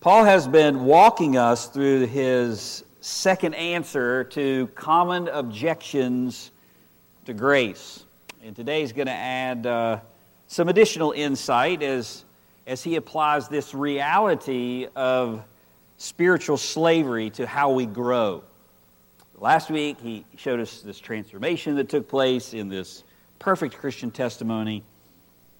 Paul has been walking us through his second answer to common objections to grace. And today he's going to add uh, some additional insight as, as he applies this reality of spiritual slavery to how we grow. Last week he showed us this transformation that took place in this perfect Christian testimony.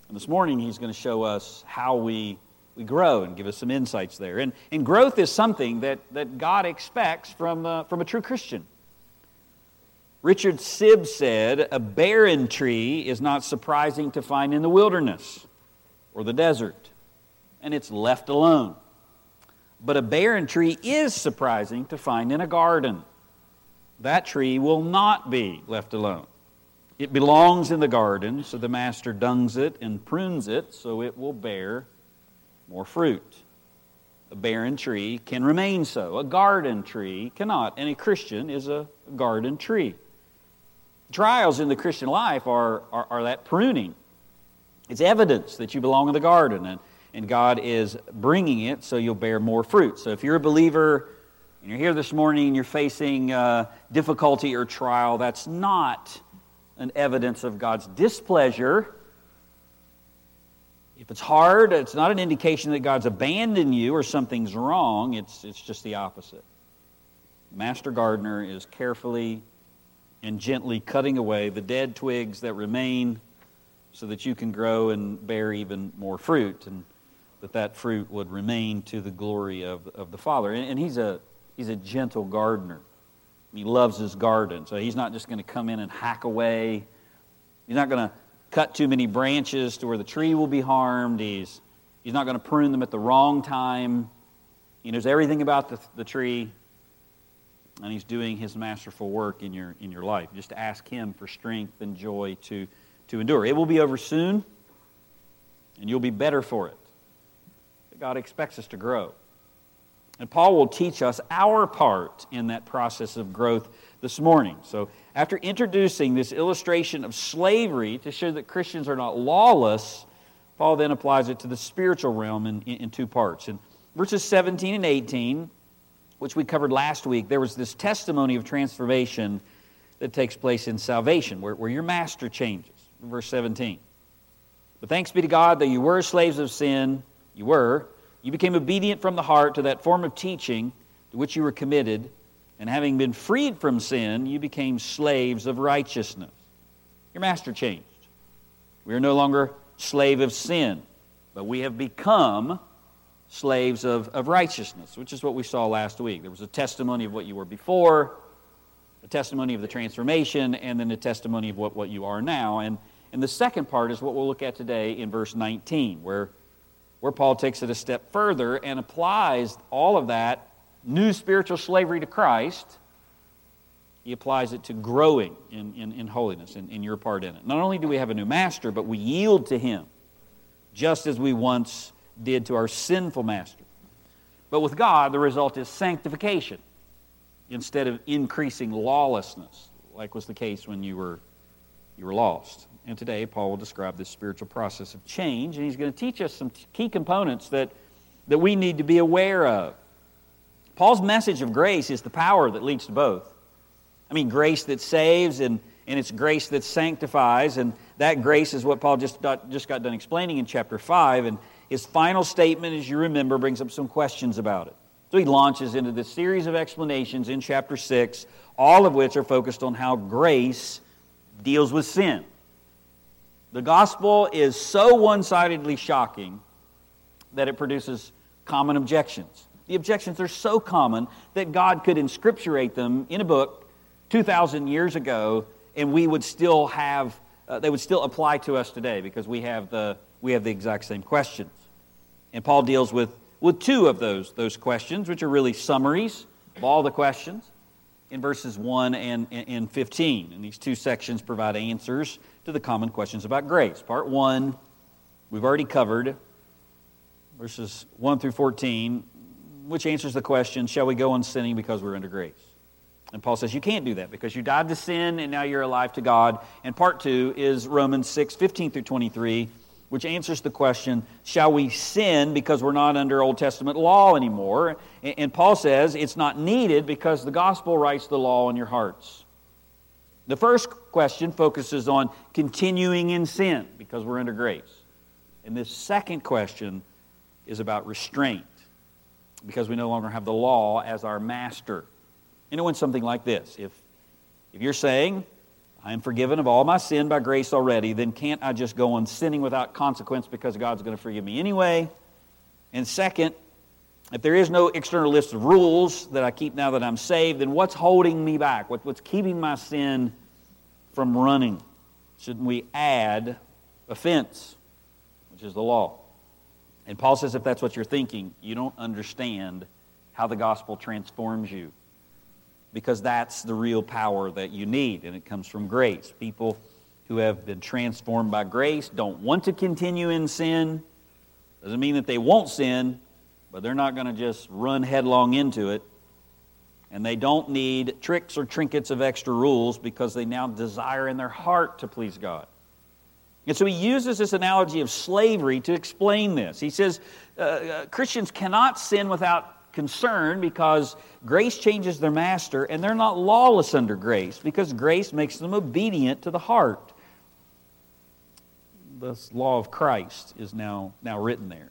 And this morning he's going to show us how we we grow and give us some insights there. And, and growth is something that, that God expects from, uh, from a true Christian. Richard Sibbes said, A barren tree is not surprising to find in the wilderness or the desert, and it's left alone. But a barren tree is surprising to find in a garden. That tree will not be left alone. It belongs in the garden, so the master dungs it and prunes it so it will bear more fruit. A barren tree can remain so. A garden tree cannot. And a Christian is a garden tree. Trials in the Christian life are, are, are that pruning. It's evidence that you belong in the garden, and, and God is bringing it so you'll bear more fruit. So if you're a believer and you're here this morning and you're facing uh, difficulty or trial, that's not an evidence of God's displeasure if it's hard, it's not an indication that God's abandoned you or something's wrong. It's, it's just the opposite. Master gardener is carefully and gently cutting away the dead twigs that remain so that you can grow and bear even more fruit and that that fruit would remain to the glory of, of the Father. And, and he's, a, he's a gentle gardener. He loves his garden. So he's not just going to come in and hack away. He's not going to cut too many branches to where the tree will be harmed. He's, he's not going to prune them at the wrong time. He knows everything about the, the tree, and he's doing his masterful work in your, in your life. Just ask him for strength and joy to, to endure. It will be over soon, and you'll be better for it. But God expects us to grow. And Paul will teach us our part in that process of growth this morning. So, after introducing this illustration of slavery to show that Christians are not lawless, Paul then applies it to the spiritual realm in, in, in two parts. In verses 17 and 18, which we covered last week, there was this testimony of transformation that takes place in salvation, where, where your master changes. Verse 17. But thanks be to God that you were slaves of sin, you were, you became obedient from the heart to that form of teaching to which you were committed and having been freed from sin, you became slaves of righteousness. Your master changed. We are no longer slave of sin, but we have become slaves of, of righteousness, which is what we saw last week. There was a testimony of what you were before, a testimony of the transformation, and then a testimony of what, what you are now. And, and the second part is what we'll look at today in verse 19, where, where Paul takes it a step further and applies all of that new spiritual slavery to Christ, he applies it to growing in, in, in holiness and in, in your part in it. Not only do we have a new master, but we yield to him just as we once did to our sinful master. But with God, the result is sanctification instead of increasing lawlessness, like was the case when you were, you were lost. And today, Paul will describe this spiritual process of change, and he's going to teach us some key components that, that we need to be aware of. Paul's message of grace is the power that leads to both. I mean, grace that saves and, and it's grace that sanctifies, and that grace is what Paul just got, just got done explaining in chapter 5. And his final statement, as you remember, brings up some questions about it. So he launches into this series of explanations in chapter 6, all of which are focused on how grace deals with sin. The gospel is so one sidedly shocking that it produces common objections. The objections are so common that God could inscripturate them in a book 2,000 years ago, and we would still have, uh, they would still apply to us today because we have the, we have the exact same questions. And Paul deals with, with two of those, those questions, which are really summaries of all the questions in verses 1 and, and 15. And these two sections provide answers to the common questions about grace. Part 1, we've already covered, verses 1 through 14 which answers the question, shall we go on sinning because we're under grace? And Paul says you can't do that because you died to sin and now you're alive to God. And part two is Romans 6, 15 through 23, which answers the question shall we sin because we're not under Old Testament law anymore? And Paul says it's not needed because the gospel writes the law in your hearts. The first question focuses on continuing in sin because we're under grace. And this second question is about restraint because we no longer have the law as our master. You know, something like this, if, if you're saying, I am forgiven of all my sin by grace already, then can't I just go on sinning without consequence because God's going to forgive me anyway? And second, if there is no external list of rules that I keep now that I'm saved, then what's holding me back? What, what's keeping my sin from running? Shouldn't we add offense, which is the law? And Paul says if that's what you're thinking, you don't understand how the gospel transforms you because that's the real power that you need, and it comes from grace. People who have been transformed by grace don't want to continue in sin. Doesn't mean that they won't sin, but they're not going to just run headlong into it. And they don't need tricks or trinkets of extra rules because they now desire in their heart to please God. And so he uses this analogy of slavery to explain this. He says uh, uh, Christians cannot sin without concern because grace changes their master and they're not lawless under grace because grace makes them obedient to the heart. The law of Christ is now, now written there.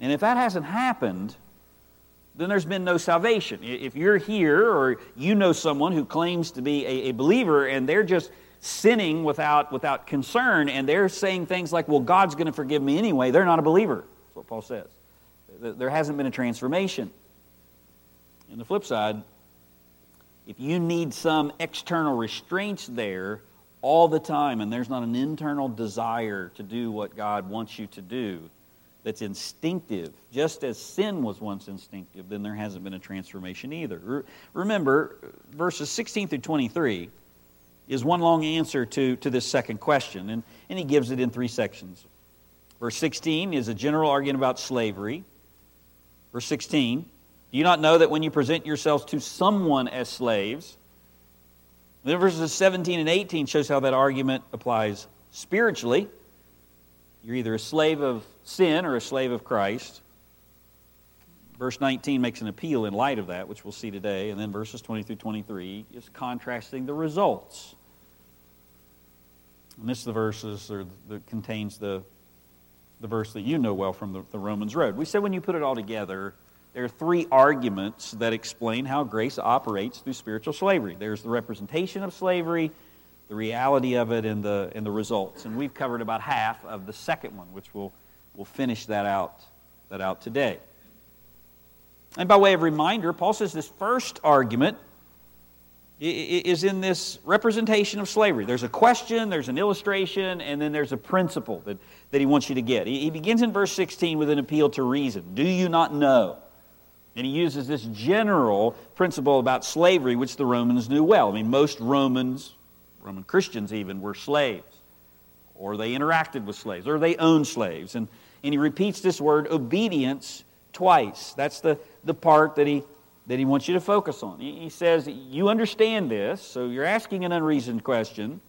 And if that hasn't happened, then there's been no salvation. If you're here or you know someone who claims to be a, a believer and they're just sinning without, without concern and they're saying things like, well, God's going to forgive me anyway, they're not a believer. That's what Paul says there hasn't been a transformation. And the flip side, if you need some external restraints there all the time and there's not an internal desire to do what God wants you to do that's instinctive, just as sin was once instinctive, then there hasn't been a transformation either. Remember, verses 16 through 23 is one long answer to, to this second question, and, and he gives it in three sections. Verse 16 is a general argument about slavery. Verse 16 Do you not know that when you present yourselves to someone as slaves, then verses 17 and 18 shows how that argument applies spiritually. You're either a slave of sin or a slave of Christ. Verse 19 makes an appeal in light of that, which we'll see today. And then verses 20 through 23 is contrasting the results. And this is the verses or that contains the the verse that you know well from the, the Romans Road. We said when you put it all together, there are three arguments that explain how grace operates through spiritual slavery. There's the representation of slavery, the reality of it, and the, and the results. And we've covered about half of the second one, which we'll, we'll finish that out, that out today. And by way of reminder, Paul says this first argument is in this representation of slavery. There's a question, there's an illustration, and then there's a principle that, that he wants you to get. He begins in verse 16 with an appeal to reason. Do you not know? And he uses this general principle about slavery, which the Romans knew well. I mean, most Romans, Roman Christians even, were slaves, or they interacted with slaves, or they owned slaves. And, and he repeats this word obedience twice. That's the, the part that he that he wants you to focus on. He says, You understand this, so you're asking an unreasoned question.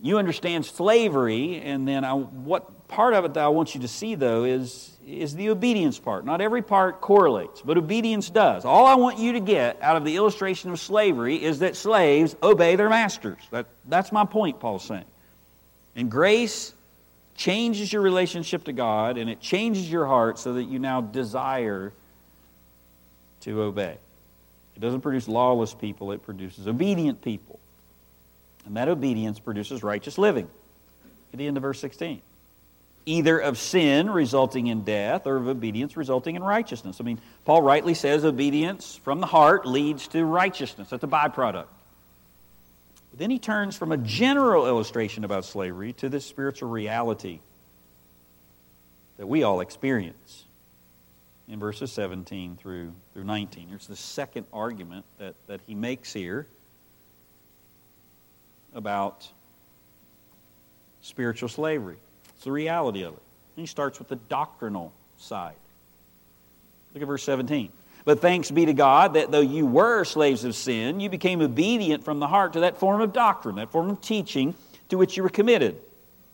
You understand slavery, and then I, what part of it that I want you to see, though, is, is the obedience part. Not every part correlates, but obedience does. All I want you to get out of the illustration of slavery is that slaves obey their masters. That, that's my point, Paul's saying. And grace changes your relationship to God, and it changes your heart so that you now desire to obey. It doesn't produce lawless people, it produces obedient people. And that obedience produces righteous living. At the end of verse 16. Either of sin resulting in death or of obedience resulting in righteousness. I mean, Paul rightly says obedience from the heart leads to righteousness. That's a byproduct. But then he turns from a general illustration about slavery to this spiritual reality that we all experience in verses 17 through, through 19. Here's the second argument that, that he makes here about spiritual slavery. It's the reality of it. And he starts with the doctrinal side. Look at verse 17. But thanks be to God that though you were slaves of sin, you became obedient from the heart to that form of doctrine, that form of teaching to which you were committed.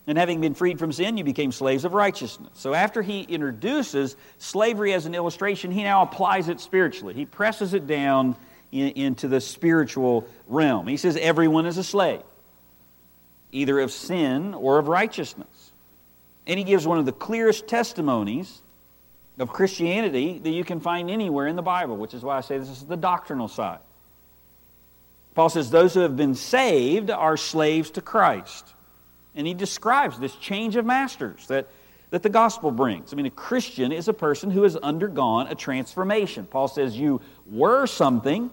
And having been freed from sin, you became slaves of righteousness. So after he introduces slavery as an illustration, he now applies it spiritually. He presses it down in, into the spiritual realm. He says, Everyone is a slave, either of sin or of righteousness. And he gives one of the clearest testimonies of Christianity that you can find anywhere in the Bible, which is why I say this is the doctrinal side. Paul says, Those who have been saved are slaves to Christ. And he describes this change of masters that, that the gospel brings. I mean, a Christian is a person who has undergone a transformation. Paul says, You were something,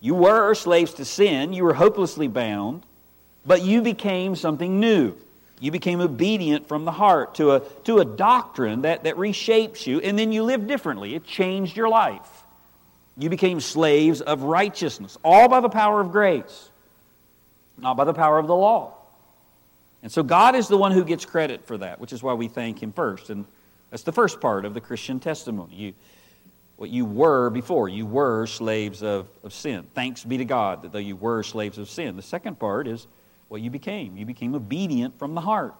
you were slaves to sin, you were hopelessly bound, but you became something new. You became obedient from the heart to a, to a doctrine that, that reshapes you, and then you lived differently. It changed your life. You became slaves of righteousness, all by the power of grace, not by the power of the law. And so God is the one who gets credit for that, which is why we thank Him first. And that's the first part of the Christian testimony. You, what you were before, you were slaves of, of sin. Thanks be to God that though you were slaves of sin. The second part is what you became. You became obedient from the heart.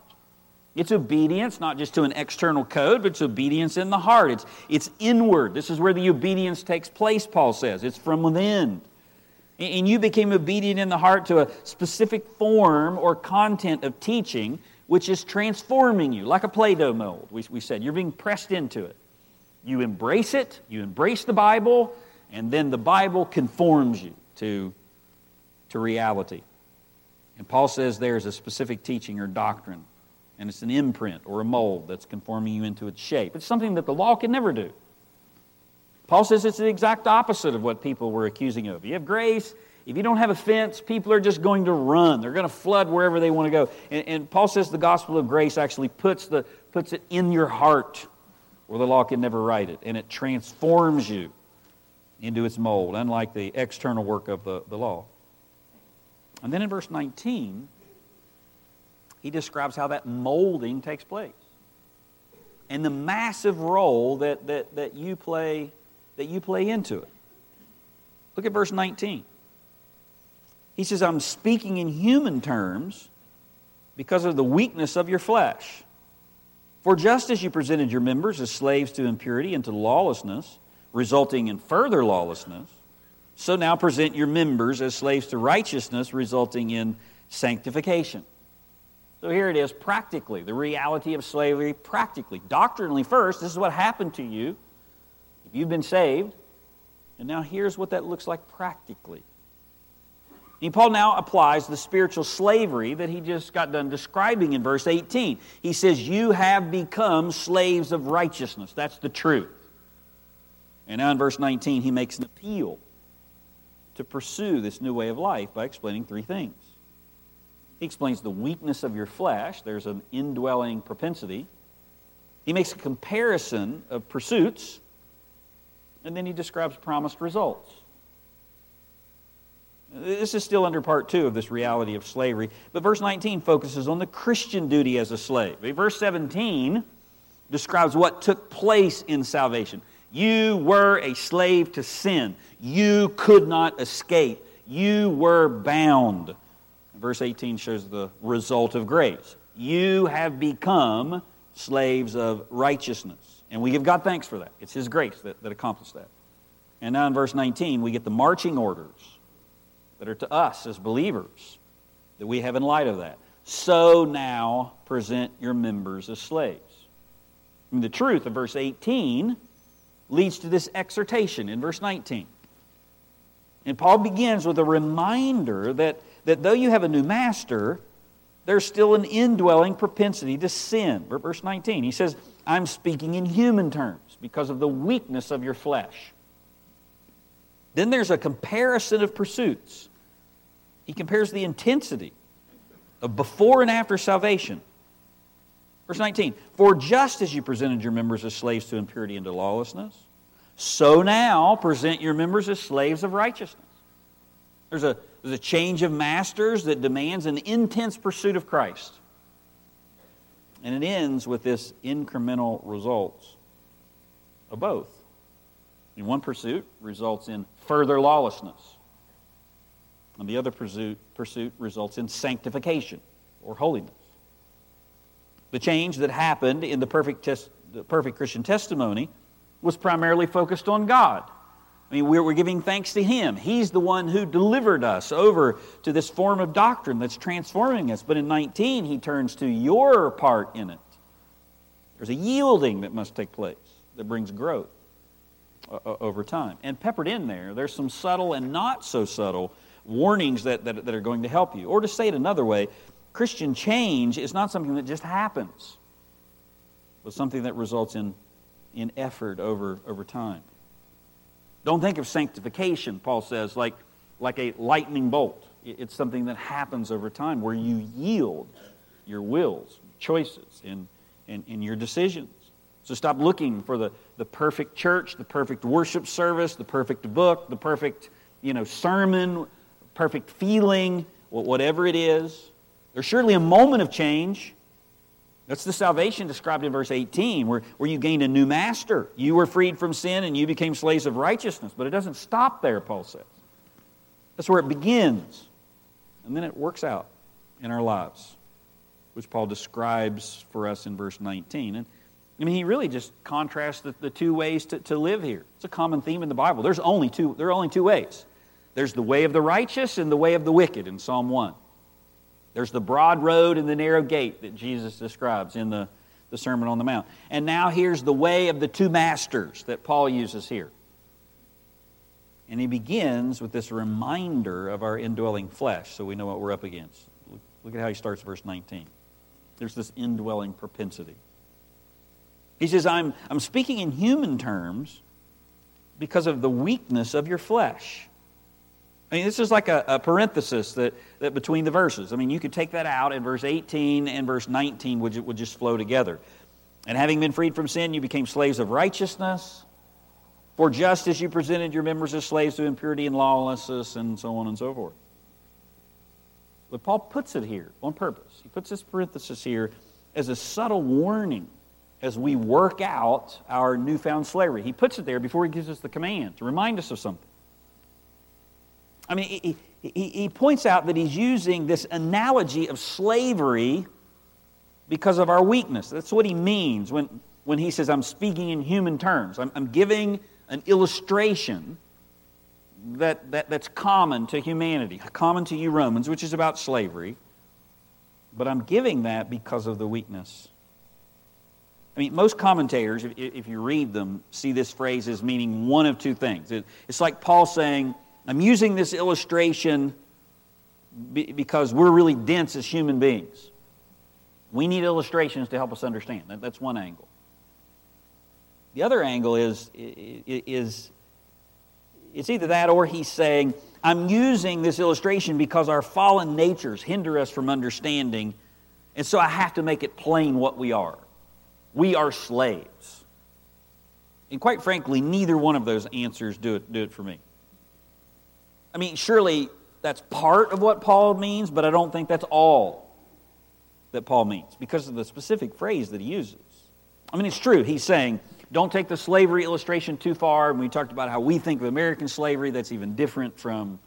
It's obedience, not just to an external code, but it's obedience in the heart. It's, it's inward. This is where the obedience takes place, Paul says. It's from within. And you became obedient in the heart to a specific form or content of teaching, which is transforming you, like a Play Doh mold, we, we said. You're being pressed into it. You embrace it, you embrace the Bible, and then the Bible conforms you to, to reality. And Paul says there's a specific teaching or doctrine, and it's an imprint or a mold that's conforming you into its shape. It's something that the law can never do. Paul says it's the exact opposite of what people were accusing of. You have grace. If you don't have offense, people are just going to run. They're going to flood wherever they want to go. And, and Paul says the gospel of grace actually puts, the, puts it in your heart where the law can never write it. And it transforms you into its mold, unlike the external work of the, the law. And then in verse 19, he describes how that molding takes place and the massive role that, that, that you play that you play into it. Look at verse 19. He says, I'm speaking in human terms because of the weakness of your flesh. For just as you presented your members as slaves to impurity and to lawlessness, resulting in further lawlessness, so now present your members as slaves to righteousness, resulting in sanctification. So here it is, practically, the reality of slavery, practically. Doctrinally, first, this is what happened to you You've been saved. And now here's what that looks like practically. And Paul now applies the spiritual slavery that he just got done describing in verse 18. He says, You have become slaves of righteousness. That's the truth. And now in verse 19, he makes an appeal to pursue this new way of life by explaining three things. He explains the weakness of your flesh, there's an indwelling propensity. He makes a comparison of pursuits and then he describes promised results. This is still under part two of this reality of slavery, but verse 19 focuses on the Christian duty as a slave. Verse 17 describes what took place in salvation. You were a slave to sin, you could not escape, you were bound. Verse 18 shows the result of grace. You have become slaves of righteousness. And we give God thanks for that. It's His grace that, that accomplished that. And now in verse 19, we get the marching orders that are to us as believers that we have in light of that. So now present your members as slaves. Mean, the truth of verse 18 leads to this exhortation in verse 19. And Paul begins with a reminder that, that though you have a new master, there's still an indwelling propensity to sin. Verse 19, he says, I'm speaking in human terms because of the weakness of your flesh. Then there's a comparison of pursuits. He compares the intensity of before and after salvation. Verse 19 For just as you presented your members as slaves to impurity and to lawlessness, so now present your members as slaves of righteousness. There's a, there's a change of masters that demands an intense pursuit of Christ. And it ends with this incremental results of both. In one pursuit results in further lawlessness. And the other pursuit, pursuit results in sanctification or holiness. The change that happened in the perfect, the perfect Christian testimony was primarily focused on God. I mean, we're, we're giving thanks to Him. He's the one who delivered us over to this form of doctrine that's transforming us. But in 19, He turns to your part in it. There's a yielding that must take place that brings growth uh, uh, over time. And peppered in there, there's some subtle and not so subtle warnings that, that, that are going to help you. Or to say it another way, Christian change is not something that just happens, but something that results in, in effort over, over time. Don't think of sanctification, Paul says, like, like a lightning bolt. It's something that happens over time where you yield your wills, choices, and, and, and your decisions. So stop looking for the, the perfect church, the perfect worship service, the perfect book, the perfect you know, sermon, perfect feeling, whatever it is. There's surely a moment of change. That's the salvation described in verse 18, where, where you gained a new master. You were freed from sin and you became slaves of righteousness. But it doesn't stop there, Paul says. That's where it begins. And then it works out in our lives, which Paul describes for us in verse 19. And I mean, he really just contrasts the, the two ways to, to live here. It's a common theme in the Bible. There's only two, there are only two ways. There's the way of the righteous and the way of the wicked in Psalm 1. There's the broad road and the narrow gate that Jesus describes in the, the Sermon on the Mount. And now here's the way of the two masters that Paul uses here. And he begins with this reminder of our indwelling flesh so we know what we're up against. Look, look at how he starts verse 19. There's this indwelling propensity. He says, I'm, I'm speaking in human terms because of the weakness of your flesh. I mean, this is like a, a, parenthesis that, that between the verses. I mean, you could take that out, and verse 18 and verse 19 would, would just flow together. And having been freed from sin, you became slaves of righteousness. For just as you presented your members as slaves to impurity and lawlessness, and so on and so forth. But Paul puts it here on purpose. He puts this parenthesis here as a subtle warning as we work out our newfound slavery. He puts it there before he gives us the command to remind us of something. I mean, he, he, he points out that he's using this analogy of slavery because of our weakness. That's what he means when, when he says, I'm speaking in human terms. I'm, I'm giving an illustration that, that, that's common to humanity, common to you Romans, which is about slavery. But I'm giving that because of the weakness I mean, most commentators, if, if, you read them, see this phrase as meaning one of two things. It, it's like Paul saying, I'm using this illustration be, because we're really dense as human beings. We need illustrations to help us understand. That, that's one angle. The other angle is, is it's either that or he's saying, I'm using this illustration because our fallen natures hinder us from understanding, and so I have to make it plain what we are. We are slaves. And quite frankly, neither one of those answers do it, do it for me. I mean, surely that's part of what Paul means, but I don't think that's all that Paul means because of the specific phrase that he uses. I mean, it's true. He's saying, don't take the slavery illustration too far. And we talked about how we think of American slavery, that's even different from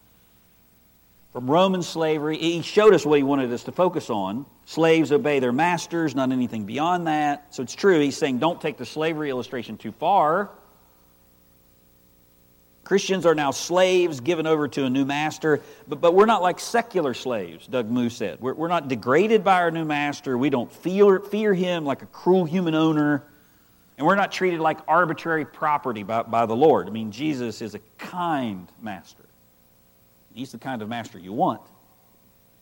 from Roman slavery. He showed us what he wanted us to focus on. Slaves obey their masters, not anything beyond that. So it's true. He's saying don't take the slavery illustration too far. Christians are now slaves given over to a new master, but, but we're not like secular slaves, Doug Moo said. We're, we're not degraded by our new master. We don't fear, fear him like a cruel human owner. And we're not treated like arbitrary property by, by the Lord. I mean, Jesus is a kind master. He's the kind of master you want,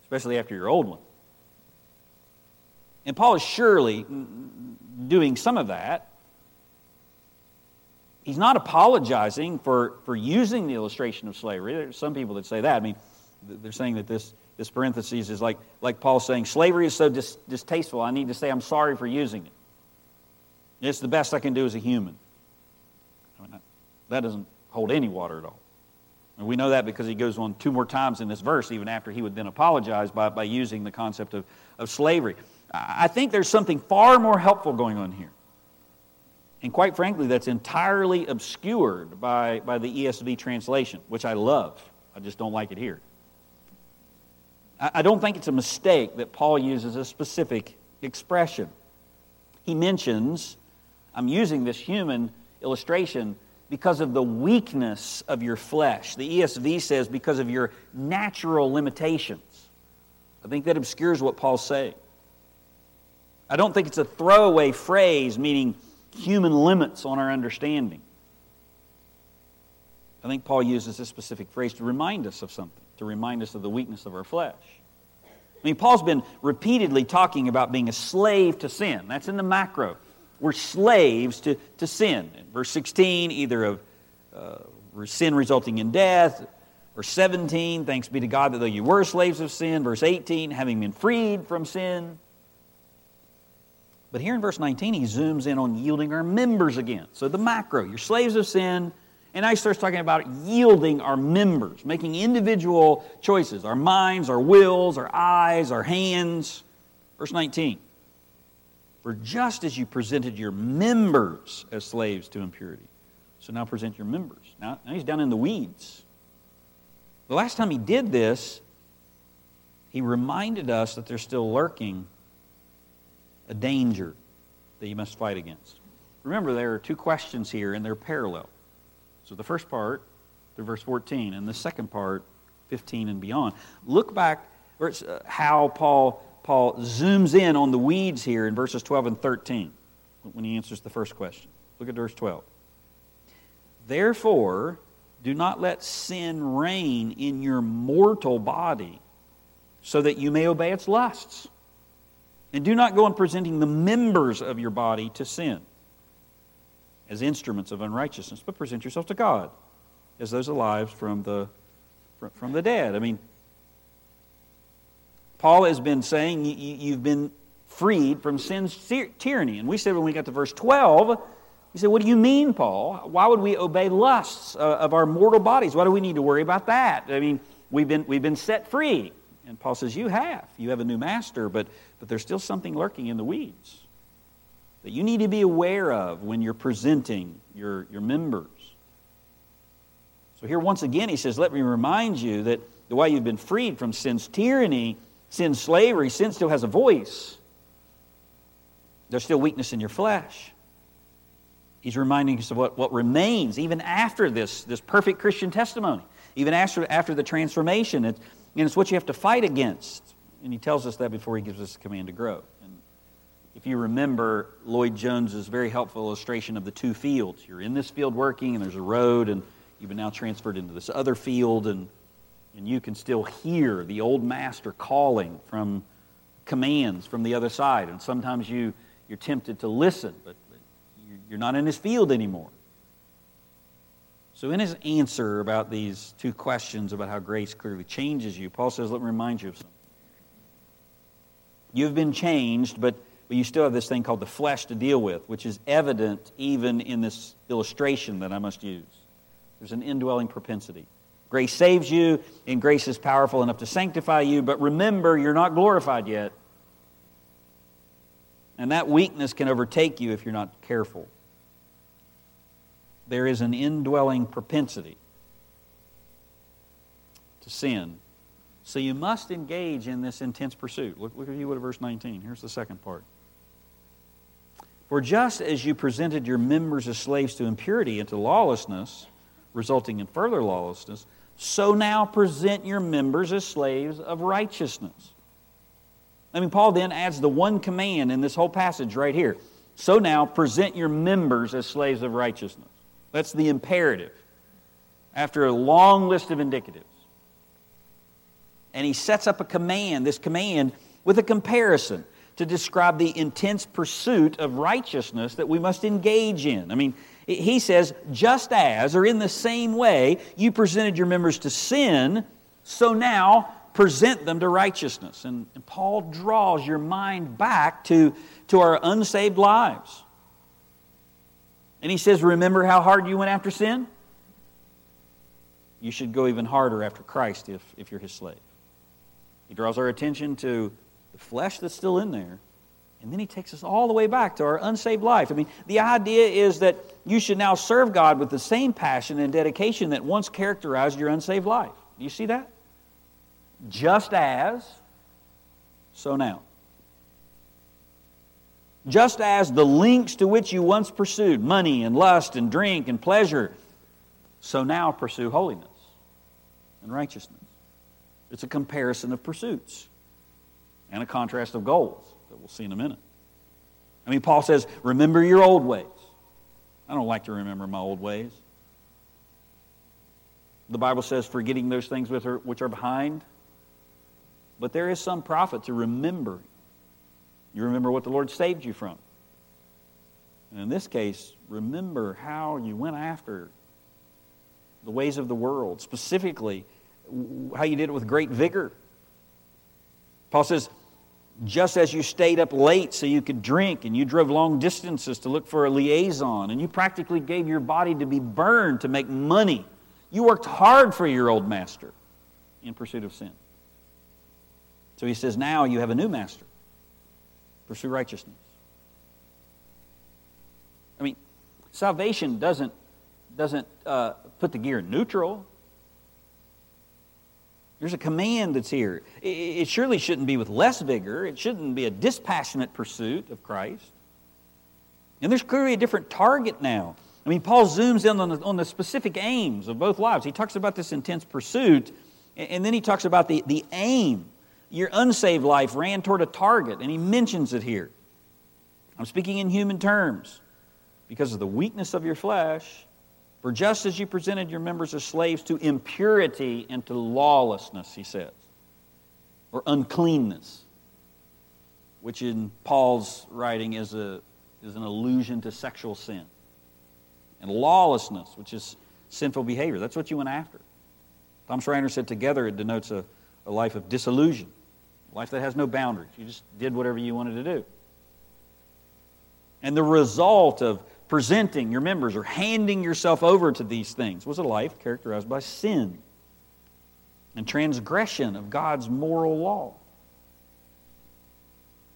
especially after your old one. And Paul is surely doing some of that. He's not apologizing for, for using the illustration of slavery. There's some people that say that. I mean, they're saying that this, this parenthesis is like, like Paul saying, slavery is so dis- distasteful, I need to say I'm sorry for using it. It's the best I can do as a human. I mean, that doesn't hold any water at all. And we know that because he goes on two more times in this verse, even after he would then apologize by, by using the concept of, of slavery. I think there's something far more helpful going on here. And quite frankly, that's entirely obscured by, by the ESV translation, which I love. I just don't like it here. I, I don't think it's a mistake that Paul uses a specific expression. he mentions, I'm using this human illustration because of the weakness of your flesh. The ESV says because of your natural limitations. I think that obscures what Paul's saying. I don't think it's a throwaway phrase meaning human limits on our understanding. I think Paul uses this specific phrase to remind us of something, to remind us of the weakness of our flesh. I mean, Paul's been repeatedly talking about being a slave to sin. That's in the macro. We're slaves to, to sin. In verse 16, either of uh, sin resulting in death, or 17, thanks be to God that though you were slaves of sin. Verse 18, having been freed from sin. But here in verse 19, he zooms in on yielding our members again. So the macro, you're slaves of sin. And now he starts talking about yielding our members, making individual choices our minds, our wills, our eyes, our hands. Verse 19 For just as you presented your members as slaves to impurity, so now present your members. Now, now he's down in the weeds. The last time he did this, he reminded us that there's still lurking a danger that you must fight against. Remember, there are two questions here, and they're parallel. So the first part, through verse 14, and the second part, 15 and beyond. Look back uh, how Paul, Paul zooms in on the weeds here in verses 12 and 13 when he answers the first question. Look at verse 12. Therefore, do not let sin reign in your mortal body so that you may obey its lusts. And do not go on presenting the members of your body to sin as instruments of unrighteousness, but present yourself to God as those alive from the, from the dead. I mean, Paul has been saying you've been freed from sin's tyranny. And we said when we got to verse 12, he said, What do you mean, Paul? Why would we obey lusts uh, of our mortal bodies? Why do we need to worry about that? I mean, we've been, we've been set free. And Paul says, You have. You have a new master, but, but there's still something lurking in the weeds that you need to be aware of when you're presenting your, your members. So here, once again, he says, Let me remind you that the way you've been freed from sin's tyranny, sin's slavery, sin still has a voice. There's still weakness in your flesh. He's reminding us of what, what remains even after this, this perfect Christian testimony, even after, after the transformation. And it's what you have to fight against. And he tells us that before he gives us the command to grow. And if you remember Lloyd Jones's very helpful illustration of the two fields, you're in this field working, and there's a road, and you've been now transferred into this other field, and, and you can still hear the old master calling from commands from the other side. And sometimes you, you're tempted to listen, but, but you're not in his field anymore. So, in his answer about these two questions about how grace clearly changes you, Paul says, Let me remind you of something. You've been changed, but, but you still have this thing called the flesh to deal with, which is evident even in this illustration that I must use. There's an indwelling propensity. Grace saves you, and grace is powerful enough to sanctify you, but remember, you're not glorified yet. And that weakness can overtake you if you're not careful there is an indwelling propensity to sin. So you must engage in this intense pursuit. Look, look at you at verse 19. Here's the second part. For just as you presented your members as slaves to impurity and to lawlessness, resulting in further lawlessness, so now present your members as slaves of righteousness. I mean, Paul then adds the one command in this whole passage right here. So now present your members as slaves of righteousness. That's the imperative after a long list of indicatives. And he sets up a command, this command, with a comparison to describe the intense pursuit of righteousness that we must engage in. I mean, he says, just as, or in the same way, you presented your members to sin, so now present them to righteousness. And, and Paul draws your mind back to, to our unsaved lives. And he says, Remember how hard you went after sin? You should go even harder after Christ if, if you're his slave. He draws our attention to the flesh that's still in there. And then he takes us all the way back to our unsaved life. I mean, the idea is that you should now serve God with the same passion and dedication that once characterized your unsaved life. Do you see that? Just as, so now. just as the links to which you once pursued money and lust and drink and pleasure, so now pursue holiness and righteousness. It's a comparison of pursuits and a contrast of goals that we'll see in a minute. I mean, Paul says, Remember your old ways. I don't like to remember my old ways. The Bible says, Forgetting those things which are behind. But there is some profit to remembering. You remember what the Lord saved you from. And in this case, remember how you went after the ways of the world, specifically how you did it with great vigor. Paul says, just as you stayed up late so you could drink and you drove long distances to look for a liaison and you practically gave your body to be burned to make money, you worked hard for your old master in pursuit of sin. So he says, now you have a new master. Pursue righteousness. I mean, salvation doesn't, doesn't uh, put the gear in neutral. There's a command that's here. It surely shouldn't be with less vigor. It shouldn't be a dispassionate pursuit of Christ. And there's clearly a different target now. I mean, Paul zooms in on the, on the specific aims of both lives. He talks about this intense pursuit, and then he talks about the, the aim. Your unsaved life ran toward a target, and he mentions it here. I'm speaking in human terms. Because of the weakness of your flesh, for just as you presented your members as slaves to impurity and to lawlessness, he says, or uncleanness, which in Paul's writing is, a, is an allusion to sexual sin, and lawlessness, which is sinful behavior. That's what you went after. Tom Schreiner said together it denotes a, a life of disillusion, a life that has no boundaries. You just did whatever you wanted to do. And the result of presenting your members or handing yourself over to these things was a life characterized by sin and transgression of God's moral law.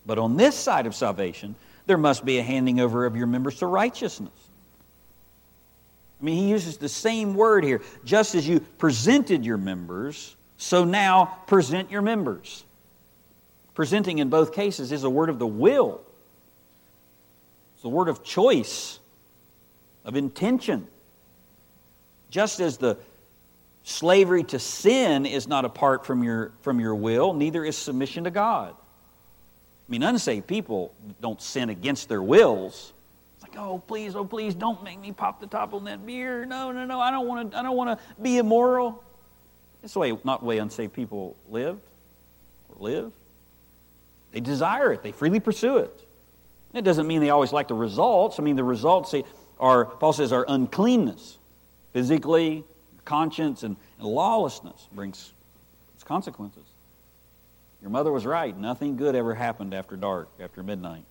But on this side of salvation, there must be a handing over of your members to righteousness. I mean, he uses the same word here. Just as you presented your members, so now present your members. Presenting in both cases is a word of the will, it's a word of choice of intention. Just as the slavery to sin is not apart from your, from your will, neither is submission to God. I mean, unsaved people don't sin against their wills. It's like, oh, please, oh, please, don't make me pop the top on that beer. No, no, no, I don't want to, I don't want to be immoral. It's the way, not the way unsaved people lived or live. They desire it. They freely pursue it. It doesn't mean they always like the results. I mean, the results, say, our, Paul says, our uncleanness, physically, conscience, and, and lawlessness brings its consequences. Your mother was right. Nothing good ever happened after dark, after midnight.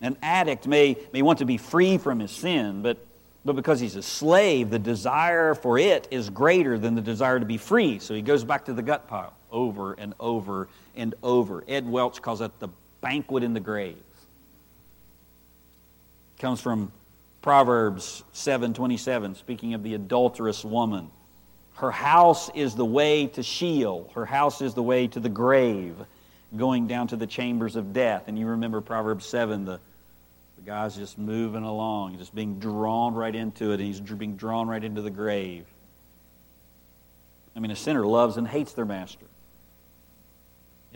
An addict may, may want to be free from his sin, but, but because he's a slave, the desire for it is greater than the desire to be free. So he goes back to the gut pile over and over and over. Ed Welch calls it the banquet in the grave comes from Proverbs 7:27 speaking of the adulterous woman. Her house is the way to Sheol. Her house is the way to the grave, going down to the chambers of death. And you remember Proverbs 7, the, the guy's just moving along, just being drawn right into it, and he's being drawn right into the grave. I mean, a sinner loves and hates their master.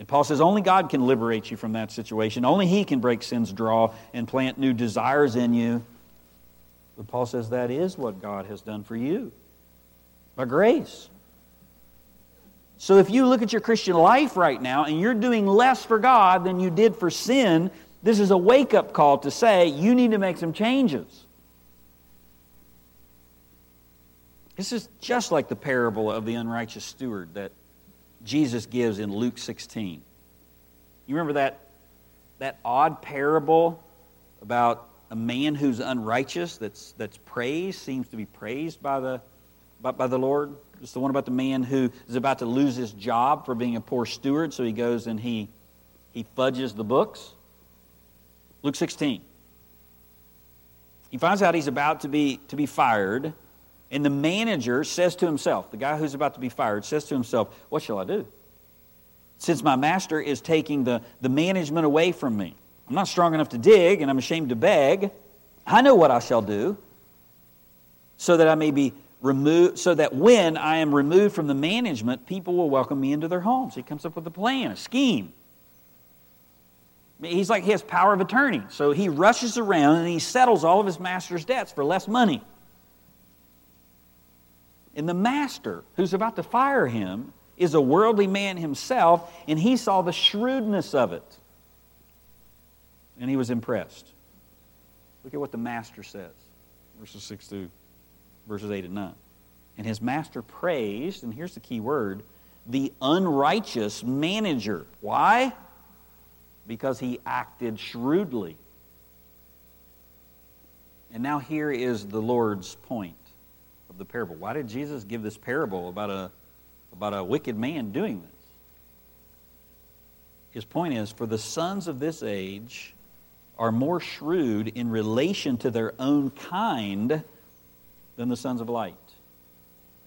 And Paul says only God can liberate you from that situation. Only He can break sin's draw and plant new desires in you. But Paul says that is what God has done for you by grace. So if you look at your Christian life right now and you're doing less for God than you did for sin, this is a wake up call to say you need to make some changes. This is just like the parable of the unrighteous steward that Jesus gives in Luke 16. You remember that, that odd parable about a man who's unrighteous that's, that's praised, seems to be praised by the, by, by the Lord? It's the one about the man who is about to lose his job for being a poor steward, so he goes and he, he fudges the books. Luke 16. He finds out he's about to be, to be fired, and the manager says to himself, the guy who's about to be fired says to himself, What shall I do? since my master is taking the, the management away from me. I'm not strong enough to dig, and I'm ashamed to beg. I know what I shall do, so that I may be removed, so that when I am removed from the management, people will welcome me into their homes. He comes up with a plan, a scheme. He's like he has power of attorney. So he rushes around and he settles all of his master's debts for less money. And the master who's about to fire him is a worldly man himself, and he saw the shrewdness of it. And he was impressed. Look at what the master says, verses 6 to verses 8 and 9. And his master praised, and here's the key word, the unrighteous manager. Why? because he acted shrewdly. And now here is the Lord's point of the parable. Why did Jesus give this parable about a, about a wicked man doing this? His point is for the sons of this age are more shrewd in relation to their own kind than the sons of light.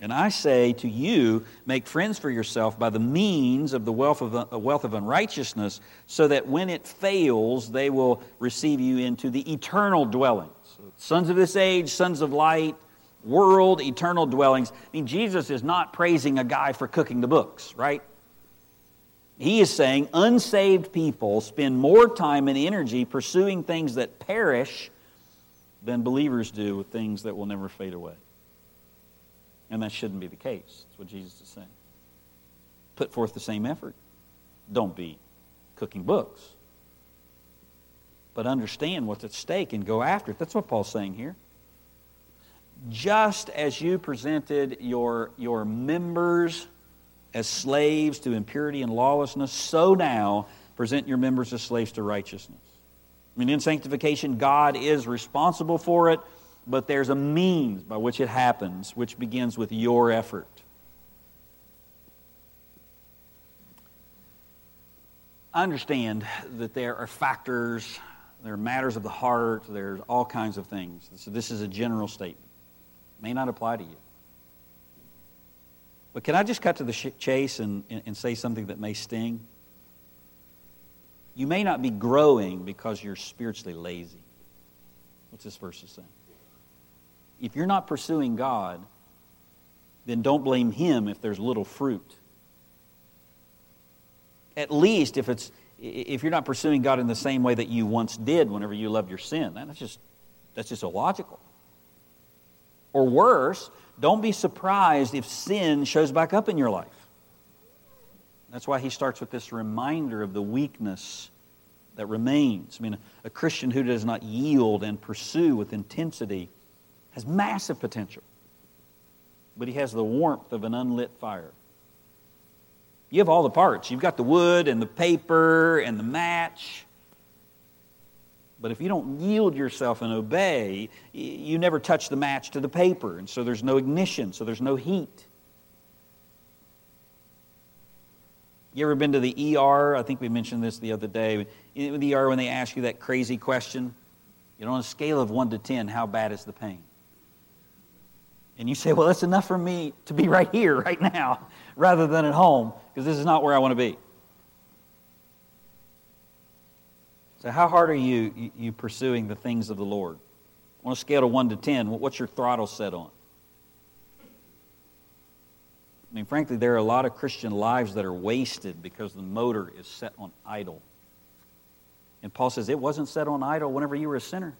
And I say to you, make friends for yourself by the means of the wealth of, wealth of unrighteousness, so that when it fails, they will receive you into the eternal dwellings. Sons of this age, sons of light, world, eternal dwellings. I mean, Jesus is not praising a guy for cooking the books, right? He is saying unsaved people spend more time and energy pursuing things that perish than believers do with things that will never fade away. And that shouldn't be the case. That's what Jesus is saying. Put forth the same effort. Don't be cooking books. But understand what's at stake and go after it. That's what Paul's saying here. Just as you presented your, your members as slaves to impurity and lawlessness, so now present your members as slaves to righteousness. I mean, in sanctification, God is responsible for it, but there's a means by which it happens, which begins with your effort. I understand that there are factors, there are matters of the heart, there's all kinds of things. So this is a general statement. May not apply to you. But can I just cut to the chase and, and say something that may sting? You may not be growing because you're spiritually lazy. What's this verse saying? if you're not pursuing God, then don't blame Him if there's little fruit. At least if it's if you're not pursuing God in the same way that you once did whenever you loved your sin, that's just that's just illogical. Or worse, don't be surprised if sin shows back up in your life. That's why he starts with this reminder of the weakness that remains. I mean, a Christian who does not yield and pursue with intensity has massive potential, but he has the warmth of an unlit fire. You have all the parts. You've got the wood and the paper and the match. But if you don't yield yourself and obey, you never touch the match to the paper, and so there's no ignition, so there's no heat. You ever been to the ER? I think we mentioned this the other day. In the ER, when they ask you that crazy question, you know, on a scale of 1 to 10, how bad is the pain? And you say, well, that's enough for me to be right here, right now, rather than at home, because this is not where I want to be. So, how hard are you, you pursuing the things of the Lord? On a scale of 1 to 10, what's your throttle set on? I mean, frankly, there are a lot of Christian lives that are wasted because the motor is set on idle. And Paul says it wasn't set on idle whenever you were a sinner.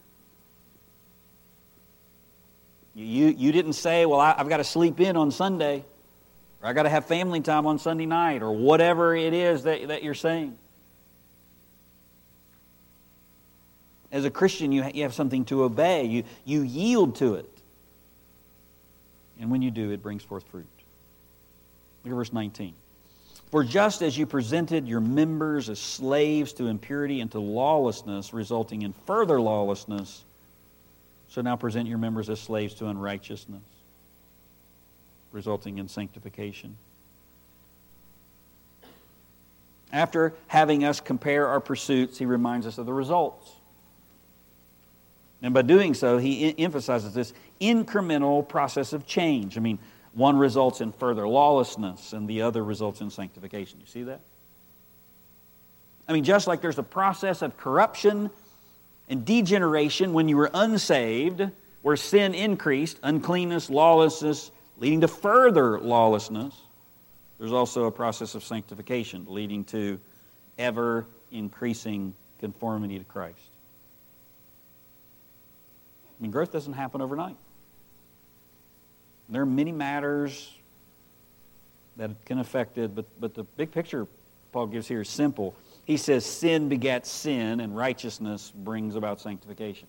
You, you didn't say, well, I, I've got to sleep in on Sunday, or I got to have family time on Sunday night, or whatever it is that, that you're saying. As a Christian, you, you have something to obey. You, you yield to it. And when you do, it brings forth fruit. Look at verse 19. For just as you presented your members as slaves to impurity and to lawlessness, resulting in further lawlessness, so now present your members as slaves to unrighteousness, resulting in sanctification. After having us compare our pursuits, he reminds us of the results. And by doing so, he emphasizes this incremental process of change. I mean, one results in further lawlessness, and the other results in sanctification. You see that? I mean, just like there's a process of corruption and degeneration when you were unsaved, where sin increased, uncleanness, lawlessness, leading to further lawlessness, there's also a process of sanctification leading to ever increasing conformity to Christ. Growth doesn't happen overnight. There are many matters that can affect it, but, but the big picture Paul gives here is simple. He says, Sin begets sin, and righteousness brings about sanctification.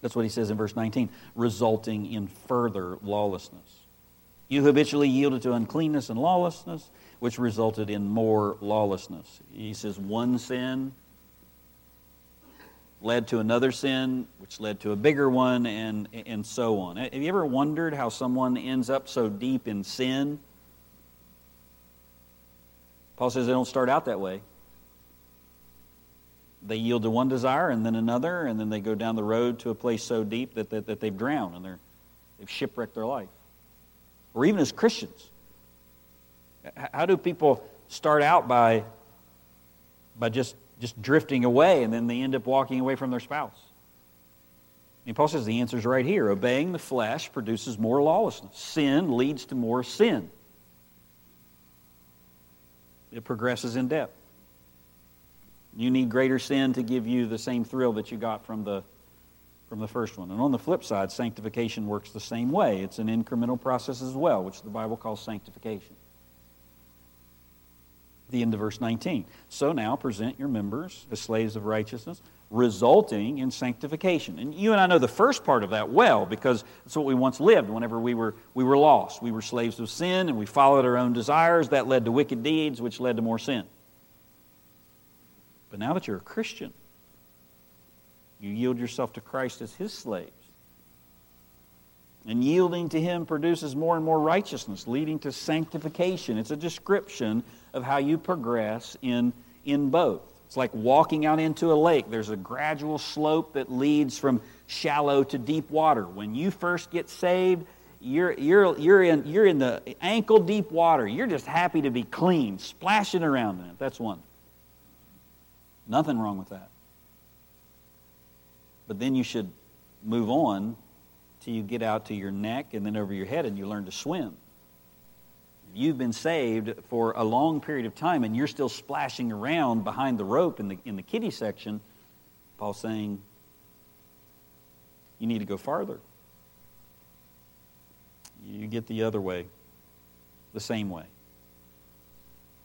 That's what he says in verse 19, resulting in further lawlessness. You habitually yielded to uncleanness and lawlessness, which resulted in more lawlessness. He says, One sin led to another sin, which led to a bigger one, and, and so on. Have you ever wondered how someone ends up so deep in sin? Paul says they don't start out that way. They yield to one desire and then another, and then they go down the road to a place so deep that, that, that they've drowned and they're, they've shipwrecked their life. Or even as Christians. How do people start out by, by just just drifting away, and then they end up walking away from their spouse. And Paul says the answer is right here. Obeying the flesh produces more lawlessness. Sin leads to more sin. It progresses in depth. You need greater sin to give you the same thrill that you got from the, from the first one. And on the flip side, sanctification works the same way. It's an incremental process as well, which the Bible calls sanctification the end of verse 19. So now present your members as slaves of righteousness, resulting in sanctification. And you and I know the first part of that well because it's what we once lived whenever we were, we were lost. We were slaves of sin and we followed our own desires. That led to wicked deeds, which led to more sin. But now that you're a Christian, you yield yourself to Christ as his slaves. And yielding to him produces more and more righteousness, leading to sanctification. It's a description of how you progress in, in both. It's like walking out into a lake. There's a gradual slope that leads from shallow to deep water. When you first get saved, you're, you're, you're, in, you're in the ankle deep water. You're just happy to be clean, splashing around in it. That's one. Nothing wrong with that. But then you should move on till you get out to your neck and then over your head and you learn to swim you've been saved for a long period of time and you're still splashing around behind the rope in the, in the kiddie section, Paul's saying, you need to go farther. You get the other way, the same way.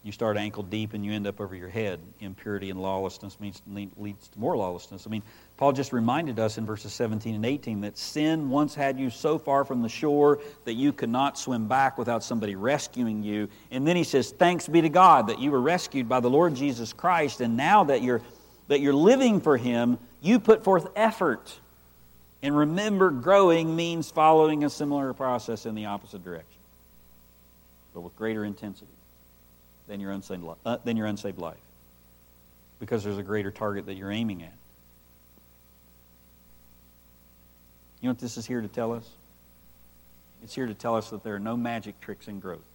You start ankle deep and you end up over your head. Impurity and lawlessness means, leads to more lawlessness. I mean, Paul just reminded us in verses 17 and 18 that sin once had you so far from the shore that you could not swim back without somebody rescuing you. And then he says, Thanks be to God that you were rescued by the Lord Jesus Christ, and now that you're, that you're living for him, you put forth effort. And remember, growing means following a similar process in the opposite direction, but with greater intensity than your unsaved, uh, than your unsaved life because there's a greater target that you're aiming at. You know what this is here to tell us? It's here to tell us that there are no magic tricks in growth.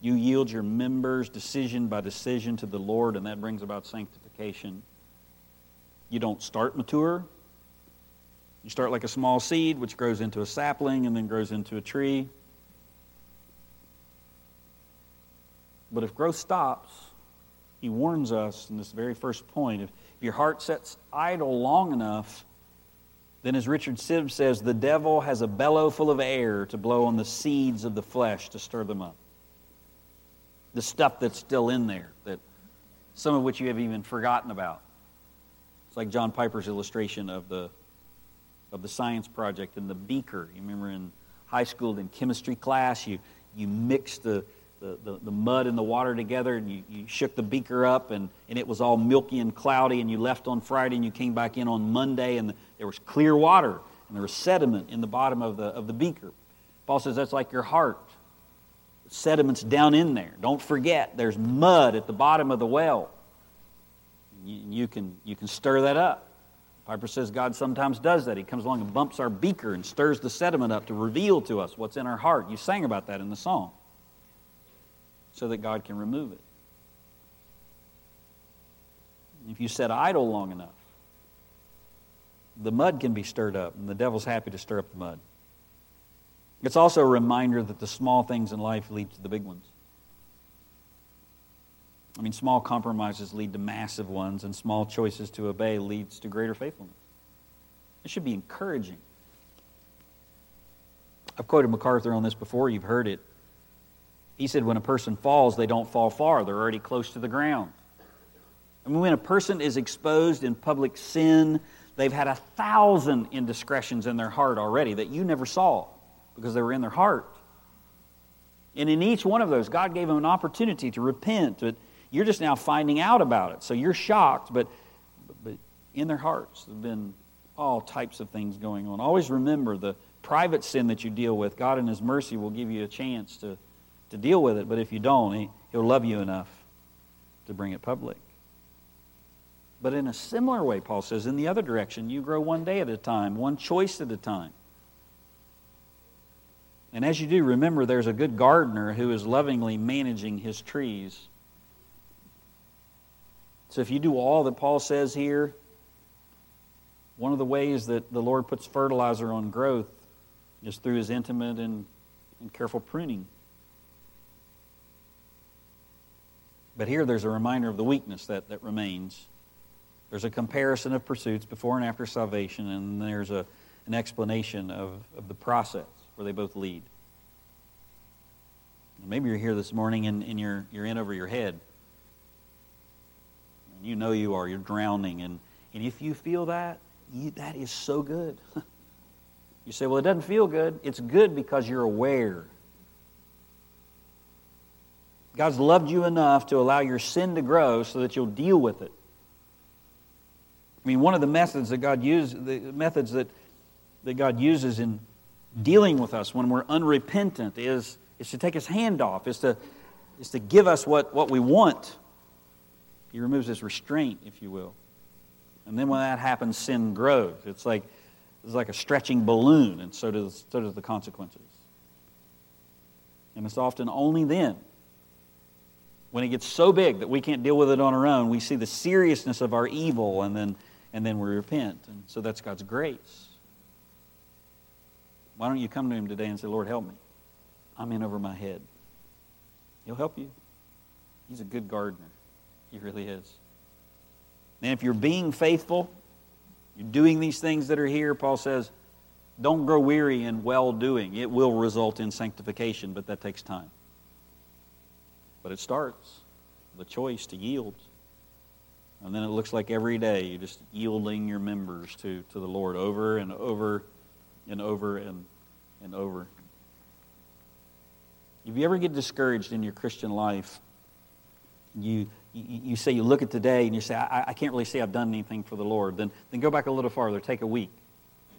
You yield your members decision by decision to the Lord, and that brings about sanctification. You don't start mature. You start like a small seed, which grows into a sapling and then grows into a tree. But if growth stops, he warns us in this very first point if your heart sets idle long enough, then, as Richard Sibbes says, the devil has a bellow full of air to blow on the seeds of the flesh to stir them up. The stuff that's still in there, that some of which you have even forgotten about. It's like John Piper's illustration of the, of the science project and the beaker. You remember in high school in chemistry class, you, you mix the, the, the, the, mud and the water together and you, you shook the beaker up and, and it was all milky and cloudy and you left on Friday and you came back in on Monday and there was clear water and there was sediment in the bottom of the, of the beaker. Paul says that's like your heart. Sediment's down in there. Don't forget, there's mud at the bottom of the well. You, you, can, you can stir that up. Piper says God sometimes does that. He comes along and bumps our beaker and stirs the sediment up to reveal to us what's in our heart. You sang about that in the song. So that God can remove it. If you sit idle long enough, the mud can be stirred up, and the devil's happy to stir up the mud. It's also a reminder that the small things in life lead to the big ones. I mean, small compromises lead to massive ones, and small choices to obey leads to greater faithfulness. It should be encouraging. I've quoted MacArthur on this before, you've heard it. He said, when a person falls, they don't fall far, they're already close to the ground. And when a person is exposed in public sin, they've had a thousand indiscretions in their heart already that you never saw because they were in their heart. And in each one of those, God gave them an opportunity to repent. But you're just now finding out about it. So you're shocked, but, but in their hearts, there have been all types of things going on. Always remember the private sin that you deal with, God in His mercy will give you a chance to, to deal with it. But if you don't, he, He'll love you enough to bring it public. But in a similar way, Paul says, in the other direction, you grow one day at a time, one choice at a time. And as you do, remember there's a good gardener who is lovingly managing his trees. So if you do all that Paul says here, one of the ways that the Lord puts fertilizer on growth is through his intimate and, and careful pruning. But here there's a reminder of the weakness that, that remains. There's a comparison of pursuits before and after salvation, and there's a, an explanation of, of the process where they both lead. Maybe you're here this morning and, and you're, you're in over your head. And you know you are. You're drowning. And, and if you feel that, you, that is so good. you say, well, it doesn't feel good. It's good because you're aware. God's loved you enough to allow your sin to grow so that you'll deal with it. I mean, one of the methods that God uses, the methods that, that God uses in dealing with us when we're unrepentant is, is to take his hand off, is to, is to give us what, what we want. He removes his restraint, if you will. And then when that happens, sin grows. It's like, it's like a stretching balloon, and so does, so does the consequences. And it's often only then, when it gets so big that we can't deal with it on our own, we see the seriousness of our evil, and then and then we repent. And so that's God's grace. Why don't you come to Him today and say, Lord, help me? I'm in over my head. He'll help you. He's a good gardener. He really is. And if you're being faithful, you're doing these things that are here, Paul says, don't grow weary in well doing. It will result in sanctification, but that takes time. But it starts with choice to yield. And then it looks like every day you're just yielding your members to, to the Lord over and over and over and, and over. If you ever get discouraged in your Christian life, you, you, you say you look at today and you say, I, I can't really say I've done anything for the Lord, then, then go back a little farther, take a week.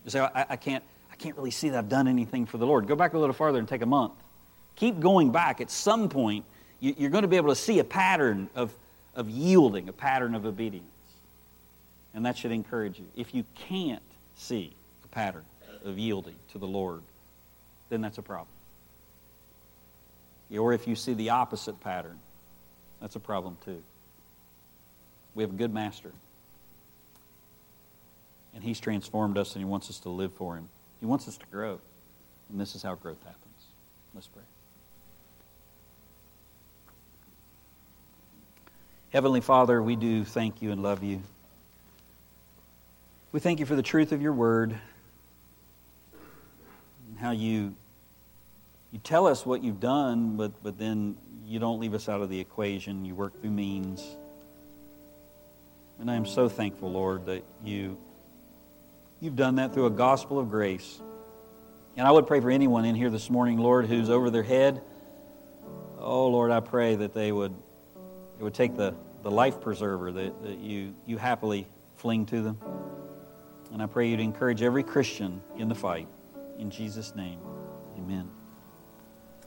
You say, I, I, can't, I can't really see that I've done anything for the Lord. Go back a little farther and take a month. Keep going back. At some point, you're going to be able to see a pattern of, of yielding, a pattern of obedience. And that should encourage you. If you can't see a pattern of yielding to the Lord, then that's a problem. Or if you see the opposite pattern, that's a problem too. We have a good master. And he's transformed us and he wants us to live for him. He wants us to grow. And this is how growth happens. Let's pray. Heavenly Father, we do thank you and love you. We thank you for the truth of your word and how you, you tell us what you've done, but, but then you don't leave us out of the equation. You work through means. And I am so thankful, Lord, that you, you've done that through a gospel of grace. And I would pray for anyone in here this morning, Lord, who's over their head. Oh, Lord, I pray that they would it would take the, the life preserver that, that you, you happily fling to them. And I pray you to encourage every Christian in the fight. In Jesus' name, amen.